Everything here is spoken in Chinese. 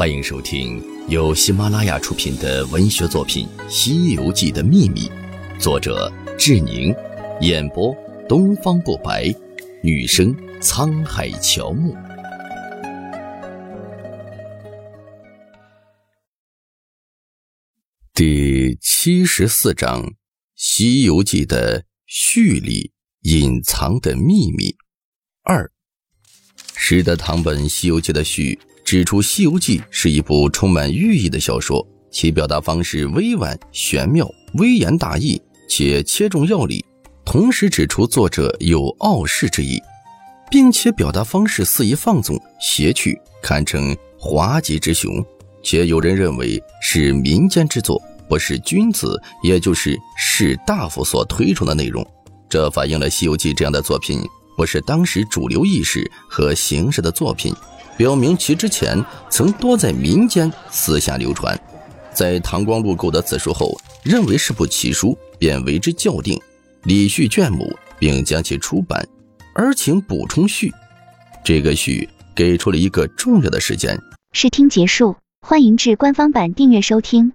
欢迎收听由喜马拉雅出品的文学作品《西游记的秘密》，作者志宁，演播东方不白，女生沧海乔木。第七十四章《西游记的序里隐藏的秘密二》，使得唐本《西游记》的序。指出，《西游记》是一部充满寓意的小说，其表达方式委婉玄妙、微言大义，且切中要理。同时指出作者有傲视之意，并且表达方式肆意放纵、邪趣，堪称滑稽之雄。且有人认为是民间之作，不是君子，也就是士大夫所推崇的内容。这反映了《西游记》这样的作品不是当时主流意识和形式的作品。表明其之前曾多在民间私下流传，在唐光禄购得此书后，认为是部奇书，便为之校订，理序卷母，并将其出版，而请补充序。这个序给出了一个重要的时间。试听结束，欢迎至官方版订阅收听。